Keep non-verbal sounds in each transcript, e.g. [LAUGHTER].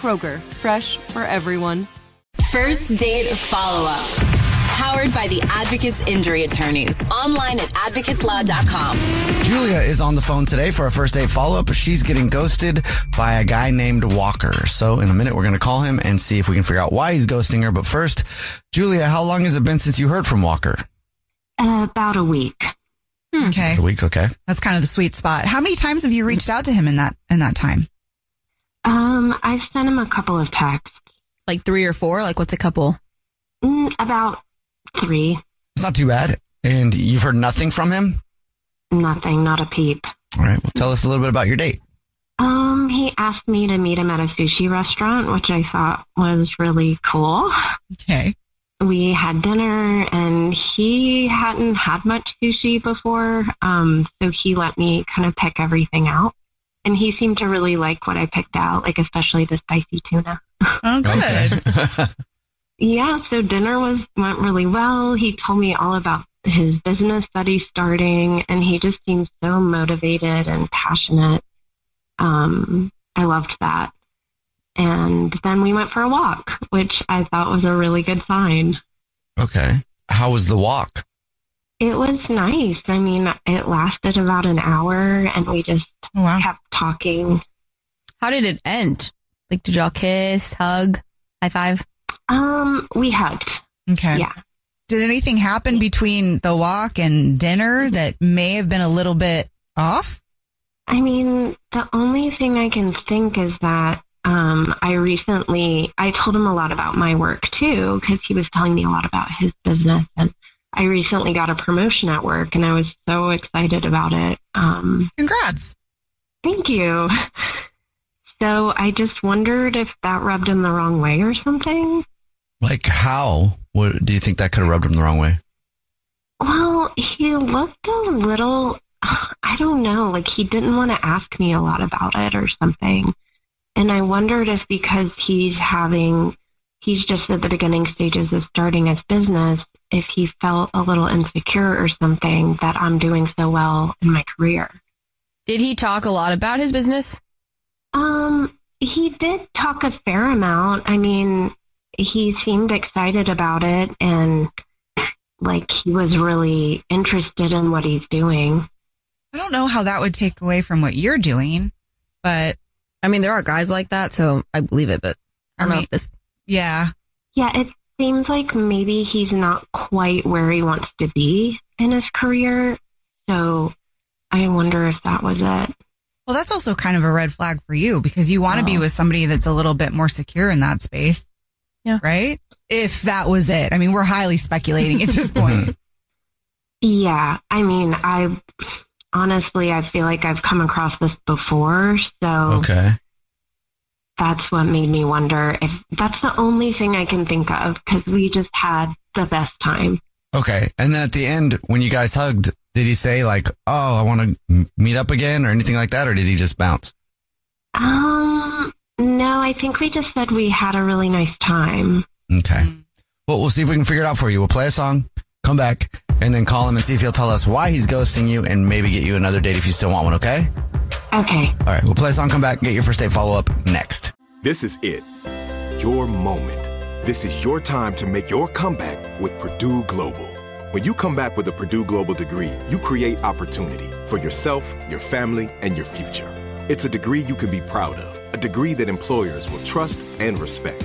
Kroger, fresh for everyone. First date follow up. Powered by the Advocates Injury Attorneys. Online at advocateslaw.com. Julia is on the phone today for a first date follow up. She's getting ghosted by a guy named Walker. So in a minute, we're going to call him and see if we can figure out why he's ghosting her. But first, Julia, how long has it been since you heard from Walker? Uh, about a week. Okay. A week, okay. That's kind of the sweet spot. How many times have you reached out to him in that in that time? Um, I've sent him a couple of texts. Like three or four? Like what's a couple? Mm, about three. It's not too bad. And you've heard nothing from him? Nothing, not a peep. All right. Well, tell us a little bit about your date. Um, he asked me to meet him at a sushi restaurant, which I thought was really cool. Okay. We had dinner and he hadn't had much sushi before. Um, so he let me kind of pick everything out. And he seemed to really like what I picked out, like especially the spicy tuna. Oh, [LAUGHS] good. Yeah, so dinner was went really well. He told me all about his business that he's starting, and he just seems so motivated and passionate. Um, I loved that. And then we went for a walk, which I thought was a really good sign. Okay. How was the walk? It was nice. I mean, it lasted about an hour, and we just Oh, wow. kept talking. How did it end? Like, did y'all kiss, hug, high five? Um, we hugged. Okay. Yeah. Did anything happen between the walk and dinner that may have been a little bit off? I mean, the only thing I can think is that um, I recently I told him a lot about my work too because he was telling me a lot about his business, and I recently got a promotion at work, and I was so excited about it. Um, Congrats. thank you. So I just wondered if that rubbed him the wrong way or something. Like how? What do you think that could have rubbed him the wrong way? Well, he looked a little, I don't know, like he didn't want to ask me a lot about it or something. And I wondered if because he's having, he's just at the beginning stages of starting his business, if he felt a little insecure or something that I'm doing so well in my career. Did he talk a lot about his business? Um, he did talk a fair amount. I mean, he seemed excited about it and like he was really interested in what he's doing. I don't know how that would take away from what you're doing, but I mean, there are guys like that, so I believe it, but I don't I know mean- if this. yeah. Yeah, it seems like maybe he's not quite where he wants to be in his career. So I wonder if that was it. Well, that's also kind of a red flag for you because you want to be Oh. with somebody that's a little bit more secure in that space. Yeah. Right? If that was it. I mean, we're highly speculating at this [LAUGHS] point. Yeah, I mean, I honestly, I feel like I've come across this before. So Okay. That's what made me wonder if that's the only thing I can think of because we just had the best time. Okay. And then at the end, when you guys hugged, did he say like, "Oh, I want to meet up again" or anything like that, or did he just bounce? Um, no, I think we just said we had a really nice time. Okay. Well, we'll see if we can figure it out for you. We'll play a song, come back, and then call him and see if he'll tell us why he's ghosting you and maybe get you another date if you still want one, okay? Okay. All right. We'll play a song, come back, get your first date follow up next. This is it. Your moment. This is your time to make your comeback with Purdue Global. When you come back with a Purdue Global degree, you create opportunity for yourself, your family, and your future. It's a degree you can be proud of, a degree that employers will trust and respect.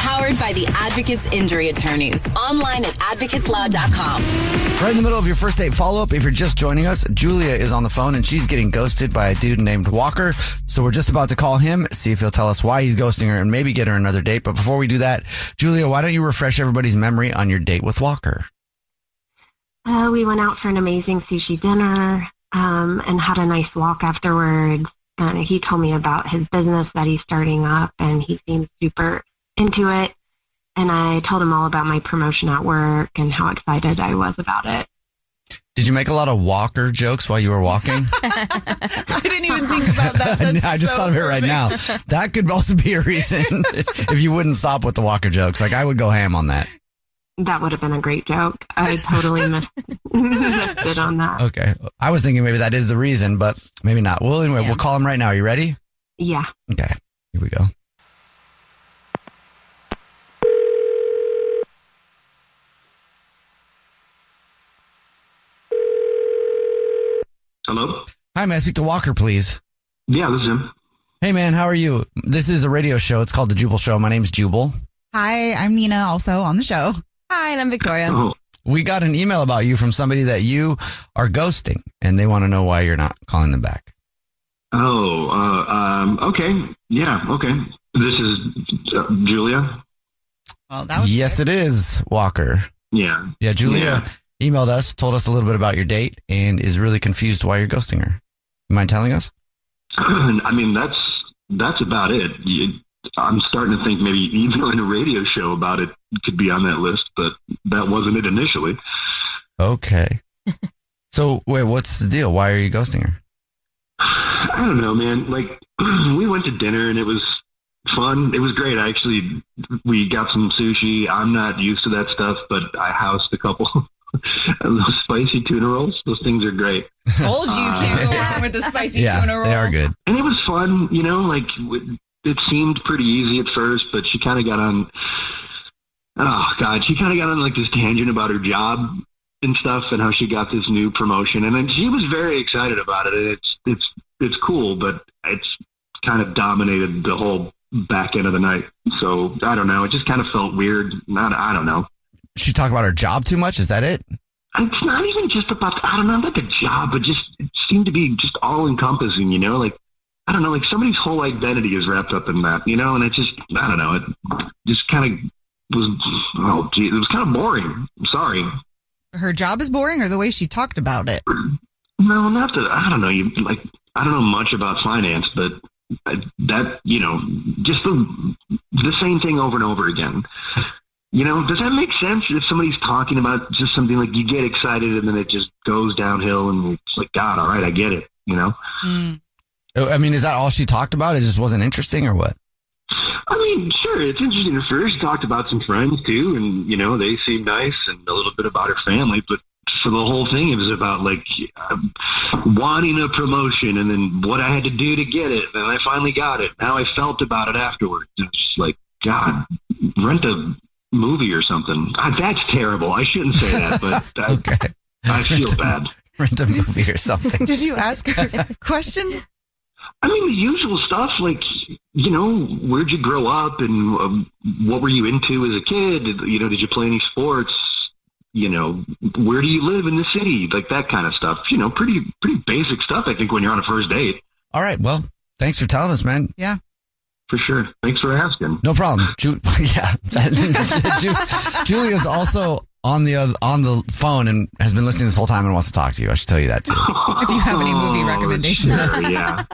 Powered by the Advocates Injury Attorneys. Online at advocateslaw.com. Right in the middle of your first date follow up, if you're just joining us, Julia is on the phone and she's getting ghosted by a dude named Walker. So we're just about to call him, see if he'll tell us why he's ghosting her and maybe get her another date. But before we do that, Julia, why don't you refresh everybody's memory on your date with Walker? Uh, we went out for an amazing sushi dinner um, and had a nice walk afterwards. And he told me about his business that he's starting up, and he seemed super into it. And I told him all about my promotion at work and how excited I was about it. Did you make a lot of Walker jokes while you were walking? [LAUGHS] I didn't even think about that. [LAUGHS] That's I just so thought of it right now. That could also be a reason [LAUGHS] if you wouldn't stop with the Walker jokes. Like I would go ham on that. That would have been a great joke. I totally missed, missed it on that. Okay. I was thinking maybe that is the reason, but maybe not. Well, anyway, we'll call him right now. Are you ready? Yeah. Okay. Here we go. Hello? Hi, may I speak to Walker, please? Yeah, this is him. Hey, man, how are you? This is a radio show. It's called The Jubal Show. My name's Jubal. Hi, I'm Nina, also on the show. Hi, and I'm Victoria. Oh, We got an email about you from somebody that you are ghosting, and they want to know why you're not calling them back. oh, uh, um, okay. Yeah, okay. This is uh, Julia. Well, that was yes, it is, Walker. Yeah. Yeah, Julia emailed us, told us a little bit about your date, and is really confused why you're ghosting her. You mind telling us? [CLEARS THROAT] I mean, that's that's about it. You- I'm starting to think maybe even in a radio show about it could be on that list, but that wasn't it initially. Okay. [LAUGHS] so, wait, what's the deal? Why are you ghosting her? I don't know, man. Like [CLEARS THROAT] we went to dinner and it was fun. It was great. I actually, we got some sushi. I'm not used to that stuff, but I housed a couple [LAUGHS] [LAUGHS] of those spicy tuna rolls. Those things are great. Told you you uh, can't go [LAUGHS] wrong with the spicy yeah, tuna roll. they are good. And it was fun, you know, like w- it seemed pretty easy at first, but she kind of got on, oh God, she kind of got on like this tangent about her job and stuff and how she got this new promotion. And then she was very excited about it. And it's, it's, it's cool, but it's kind of dominated the whole back end of the night. So I don't know. It just kind of felt weird. Not, I don't know. She talked about her job too much. Is that it? It's not even just about, I don't know, about the job, but just, it seemed to be just all encompassing, you know, like, I don't know, like somebody's whole identity is wrapped up in that, you know, and it just, I don't know, it just kind of was, oh, gee, it was kind of boring. I'm sorry. Her job is boring, or the way she talked about it. No, not that, I don't know, you, like, I don't know much about finance, but that, you know, just the, the same thing over and over again. You know, does that make sense? If somebody's talking about just something like you get excited and then it just goes downhill and it's like, God, all right, I get it, you know? Oh, I mean, is that all she talked about? It just wasn't interesting or what? I mean, sure, it's interesting at first. She talked about some friends too, and you know, they seemed nice, and a little bit about her family. But for the whole thing, it was about like um, wanting a promotion, and then what I had to do to get it. And I finally got it. How I felt about it afterwards. It's just like, God, rent a movie or something. Ah, that's terrible. I shouldn't say that, but [LAUGHS] I, Okay. I feel bad. Rent a movie or something. Did you ask her [LAUGHS] questions? I mean, the usual stuff like, you know, where'd you grow up and um, what were you into as a kid? Did- You know, did you play any sports? You know, where do you live in the city? Like that kind of stuff. You know, pretty pretty basic stuff. I think when you're on a first date, All right. Well, thanks for telling us, man. Yeah. For sure. Thanks for asking. No problem. Ju- [LAUGHS] yeah. [LAUGHS] Ju- Julia's also on the oth- on the phone and has been listening this whole time and wants to talk to you. I should tell you that too. [LAUGHS] If you have any movie Oh, recommendations. Sure, yeah.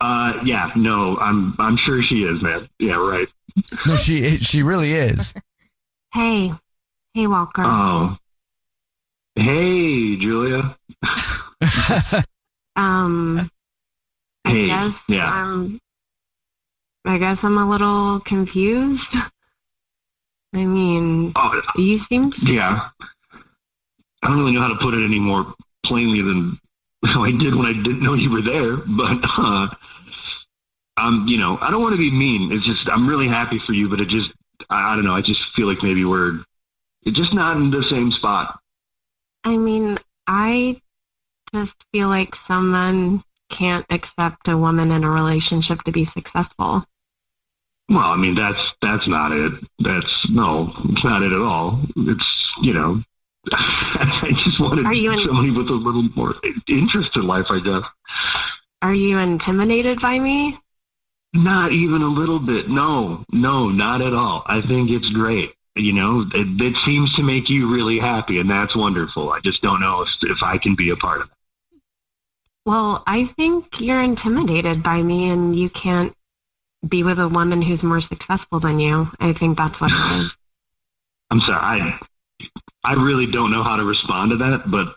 Uh, yeah, no, I'm I'm sure she is, man. Yeah, right. No, she she really is. Hey, hey, Walker. Oh, hey, Julia. Um, I Hey, guess yeah. I'm. I guess I'm a little confused. [LAUGHS] I mean, Oh, you seem Yeah. I don't really know how to put it any more plainly than how I did when I didn't know you were there, but uh um, you know, I don't want to be mean. It's just I'm really happy for you, but it just I, I don't know, I just feel like maybe we're just not in the same spot. I mean, I just feel like some men can't accept a woman in a relationship to be successful. Well, I mean that's that's not it. That's no, it's not it at all. It's you know [LAUGHS] I just wanted Are you in- somebody with a little more interest in life, I guess. Are you intimidated by me? Not even a little bit. No, no, not at all. I think it's great. You know, it, it seems to make you really happy, and that's wonderful. I just don't know if, if I can be a part of it. Well, I think you're intimidated by me and you can't be with a woman who's more successful than you. I think that's what it is. [SIGHS] I'm sorry. I, I really don't know how to respond to that, but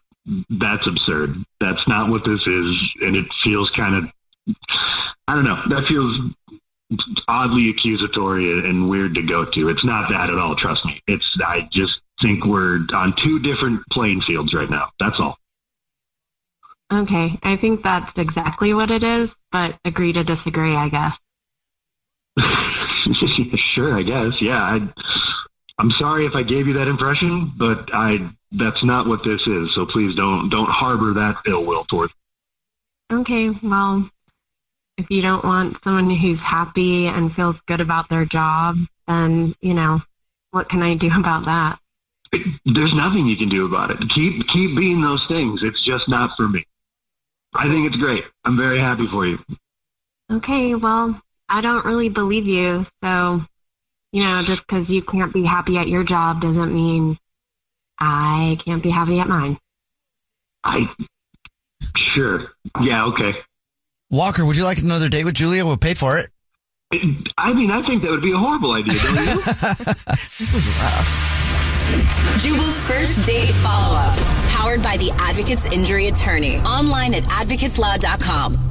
that's absurd. That's not what this is, and it feels kind of, I don't know, that feels oddly accusatory and weird to go to. It's not that at all, trust me. It's, I just think we're on two different playing fields right now. That's all. Okay, I think that's exactly what it is, but agree to disagree, I guess. [LAUGHS] sure, I guess. Yeah, I, I'm sorry if I gave you that impression, but I that's not what this is. So please don't don't harbor that ill will towards. Okay, well, if you don't want someone who's happy and feels good about their job, then, you know, what can I do about that? There's nothing you can do about it. Keep keep being those things. It's just not for me. I think it's great. I'm very happy for you. Okay, well, I don't really believe you, so, you know, just because you can't be happy at your job doesn't mean I can't be happy at mine. I sure. Yeah, okay. Walker, would you like another date with Julia? We'll pay for it. I mean, I think that would be a horrible idea, don't you? [LAUGHS] This is rough. Jubal's first date follow up. Powered by the Advocates Injury Attorney. Online at advocateslaw.com.